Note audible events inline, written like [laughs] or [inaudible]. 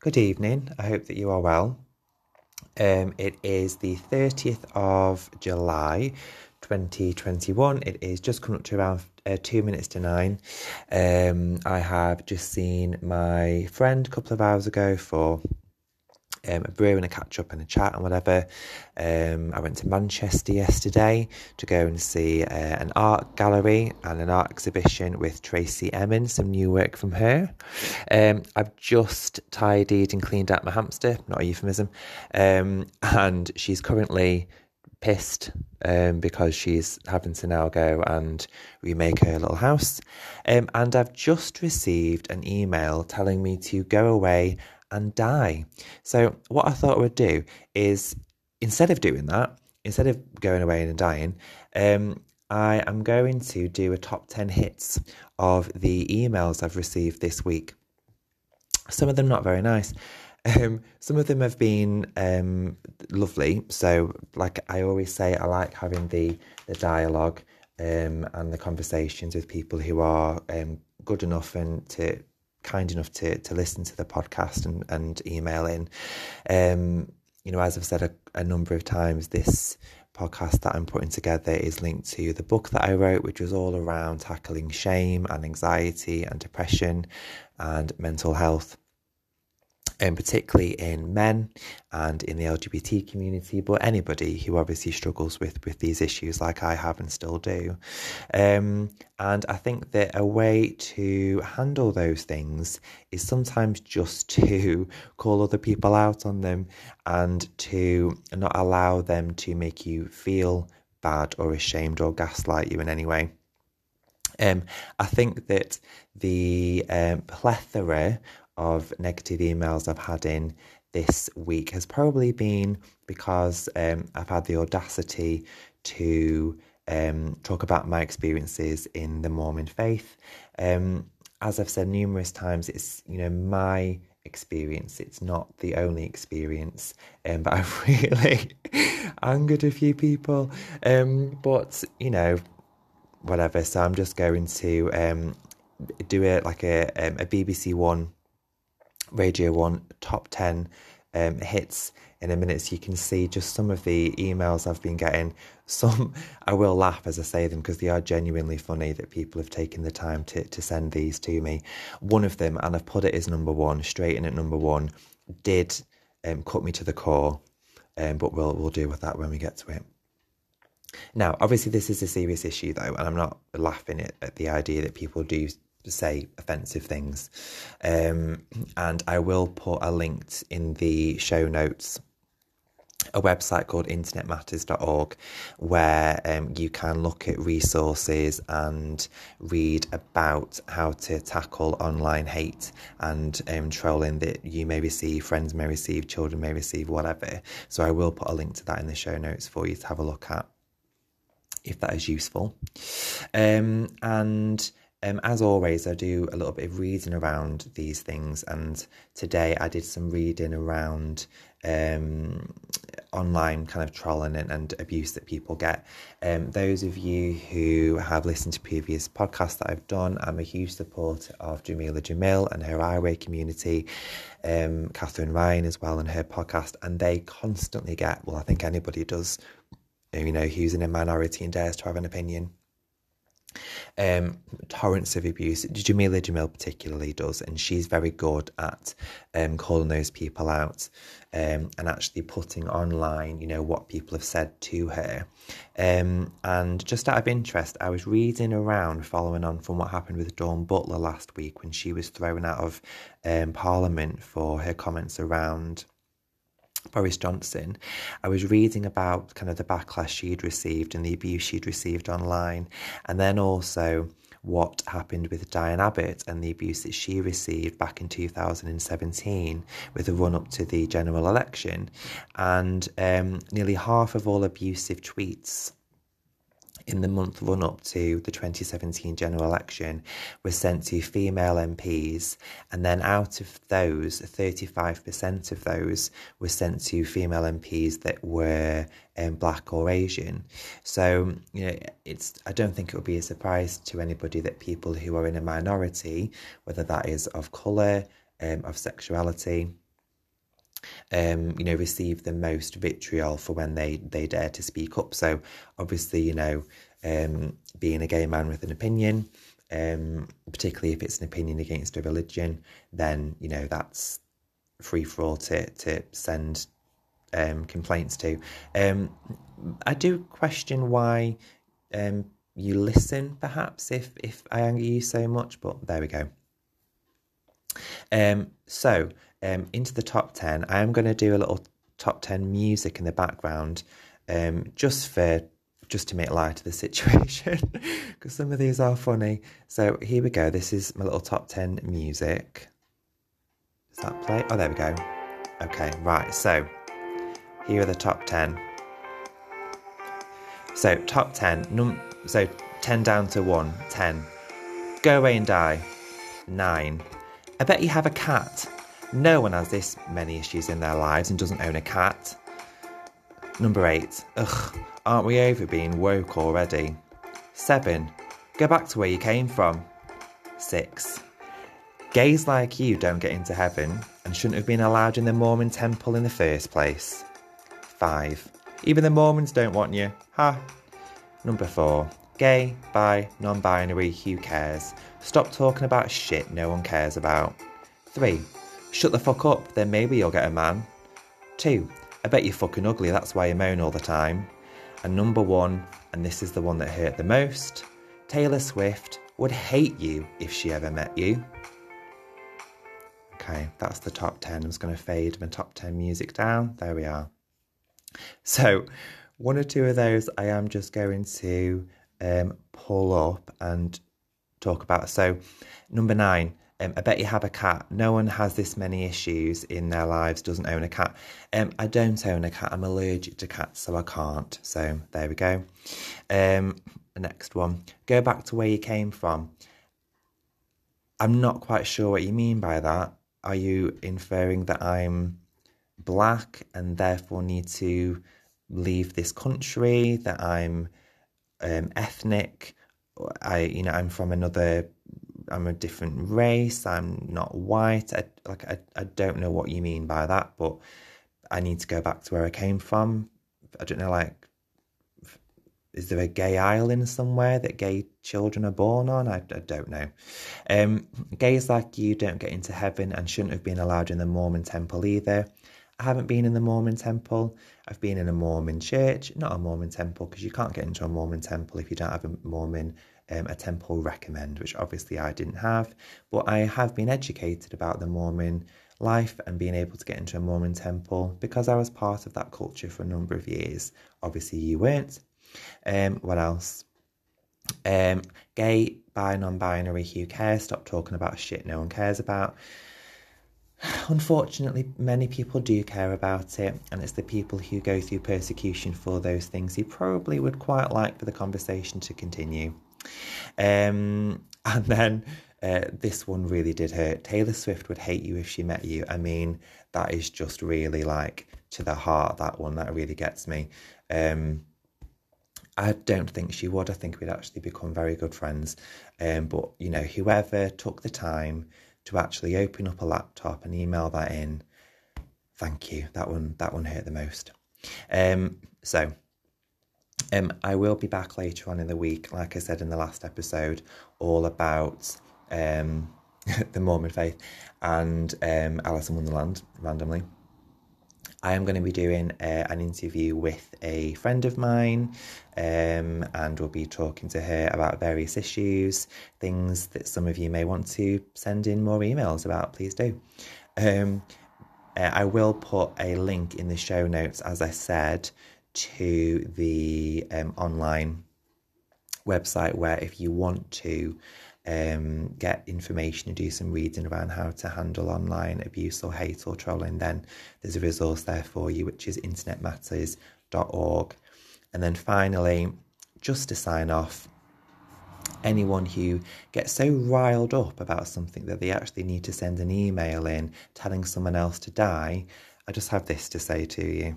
Good evening. I hope that you are well. Um, it is the 30th of July 2021. It is just coming up to around uh, two minutes to nine. Um, I have just seen my friend a couple of hours ago for um, a brew and a catch up and a chat and whatever. Um, I went to Manchester yesterday to go and see uh, an art gallery and an art exhibition with Tracey Emin, some new work from her. Um, I've just tidied and cleaned out my hamster, not a euphemism, um, and she's currently pissed um, because she's having to now go and remake her little house. Um, and I've just received an email telling me to go away and die. So, what I thought I would do is instead of doing that, instead of going away and dying, um, I am going to do a top 10 hits of the emails I've received this week. Some of them not very nice. Um, some of them have been um, lovely. So, like I always say, I like having the the dialogue um, and the conversations with people who are um, good enough and to kind enough to to listen to the podcast and and email in. Um, you know, as I've said a, a number of times, this podcast that I'm putting together is linked to the book that I wrote, which was all around tackling shame and anxiety and depression and mental health um, particularly in men and in the LGBT community, but anybody who obviously struggles with with these issues, like I have and still do. Um, and I think that a way to handle those things is sometimes just [laughs] to call other people out on them and to not allow them to make you feel bad or ashamed or gaslight you in any way. Um, I think that the um, plethora of negative emails I've had in this week has probably been because um, I've had the audacity to um, talk about my experiences in the Mormon faith. Um, as I've said numerous times, it's you know my experience. It's not the only experience, um, but [laughs] I've really angered a few people. Um, but you know, whatever. So I'm just going to um, do it like a um, a BBC One Radio 1 top 10 um, hits in a minute so you can see just some of the emails I've been getting. [laughs] Some I will laugh as I say them because they are genuinely funny that people have taken the time to, to send these to me. One of them, and I've put it as number one, straight in at number one, did um, cut me to the core, um, but we'll, we'll deal with that when we get to it. Now, obviously, this is a serious issue, though, and I'm not laughing at, at the idea that people do say offensive things. Um, and I will put a link in the show notes a website called internetmatters.org where um, you can look at resources and read about how to tackle online hate and um, trolling that you may receive, friends may receive, children may receive, whatever. So I will put a link to that in the show notes for you to have a look at if that is useful. Um, and um, as always, I do a little bit of reading around these things, and today I did some reading around um, online kind of trolling and, and, abuse that people get. Um, those of you who have listened to previous podcasts that I've done, I'm a huge supporter of Jamila Jamil and her I Weigh community, um, Katherine Ryan as well, and her podcast, and they constantly get, well, I think anybody does, you know, who's in a minority and dares to have an opinion um, torrents of abuse. Jamila Jamil particularly does, and she's very good at um, calling those people out um, and actually putting online, you know, what people have said to her. Um, and just out of interest, I was reading around, following on from what happened with Dawn Butler last week when she was thrown out of um, Parliament for her comments around Boris Johnson, I was reading about kind of the backlash she'd received and the abuse she'd received online, and then also what happened with Diane Abbott and the abuse that she received back in 2017 with the run up to the general election. And um, nearly half of all abusive tweets in the month run up to the 2017 general election was sent to female MPs, and then out of those, 35% of those were sent to female MPs that were um, black or Asian. So, you know, it's I don't think it would be a surprise to anybody that people who are in a minority, whether that is of colour, um, of sexuality, um, you know, receive the most vitriol for when they they dare to speak up. So obviously, you know, um, being a gay man with an opinion, um, particularly if it's an opinion against a religion, then you know that's free for all to to send um, complaints to. Um, I do question why um, you listen, perhaps if if I anger you so much, but there we go. Um, so um, into the top ten, I am going to do a little top ten music in the background, um, just for just to make light of the situation, [laughs] because some of these are funny. So here we go. This is my little top ten music. Does that play? Oh, there we go. Okay, right. So here are the top ten. So top ten. Num- so ten down to one. Ten. Go away and die. Nine. I bet you have a cat. No one has this many issues in their lives and doesn't own a cat. Number 8. Ugh, aren't we over being woke already? 7. Go back to where you came from. 6. Gays like you don't get into heaven and shouldn't have been allowed in the Mormon temple in the first place. 5. Even the Mormons don't want you. Ha! Number 4. Gay, bi, non binary, who cares? Stop talking about shit no one cares about. 3. Shut the fuck up, then maybe you'll get a man. 2. I bet you're fucking ugly, that's why you moan all the time. And number 1, and this is the one that hurt the most Taylor Swift would hate you if she ever met you. Okay, that's the top 10. I'm just going to fade my top 10 music down. There we are. So, one or two of those I am just going to um, pull up and talk about. So, number nine, um, I bet you have a cat. No one has this many issues in their lives, doesn't own a cat. Um, I don't own a cat. I'm allergic to cats, so I can't. So, there we go. Um, the next one, go back to where you came from. I'm not quite sure what you mean by that. Are you inferring that I'm black and therefore need to leave this country? That I'm um, ethnic. I, you know, I'm from another. I'm a different race. I'm not white. I, like, I, I don't know what you mean by that, but I need to go back to where I came from. I don't know, like, is there a gay island somewhere that gay children are born on? I, I don't know. Um, gays like you don't get into heaven and shouldn't have been allowed in the Mormon temple either. I haven't been in the Mormon temple. I've been in a Mormon church, not a Mormon temple, because you can't get into a Mormon temple if you don't have a Mormon, um, a temple recommend, which obviously I didn't have. But I have been educated about the Mormon life and being able to get into a Mormon temple because I was part of that culture for a number of years. Obviously, you weren't. Um, what else? Um, gay, bi, non binary, who cares? Stop talking about shit no one cares about. Unfortunately, many people do care about it, and it's the people who go through persecution for those things who probably would quite like for the conversation to continue. Um, [laughs] and then uh, this one really did hurt. Taylor Swift would hate you if she met you. I mean, that is just really like to the heart, that one. That really gets me. Um, I don't think she would. I think we'd actually become very good friends. Um, but, you know, whoever took the time to actually open up a laptop and email that in. Thank you. That one that one hurt the most. Um, so um, I will be back later on in the week, like I said in the last episode, all about um, [laughs] the Mormon faith and um, Alice in Wonderland randomly. I am going to be doing uh, an interview with a friend of mine, um, and we'll be talking to her about various issues, things that some of you may want to send in more emails about. Please do. Um, uh, I will put a link in the show notes, as I said, to the um, online website where if you want to um, get information and do some reading around how to handle online abuse or hate or trolling, then there's a resource there for you, which is internetmatters.org. And then finally, just to sign off, anyone who gets so riled up about something that they actually need to send an email in telling someone else to die, I just have this to say to you.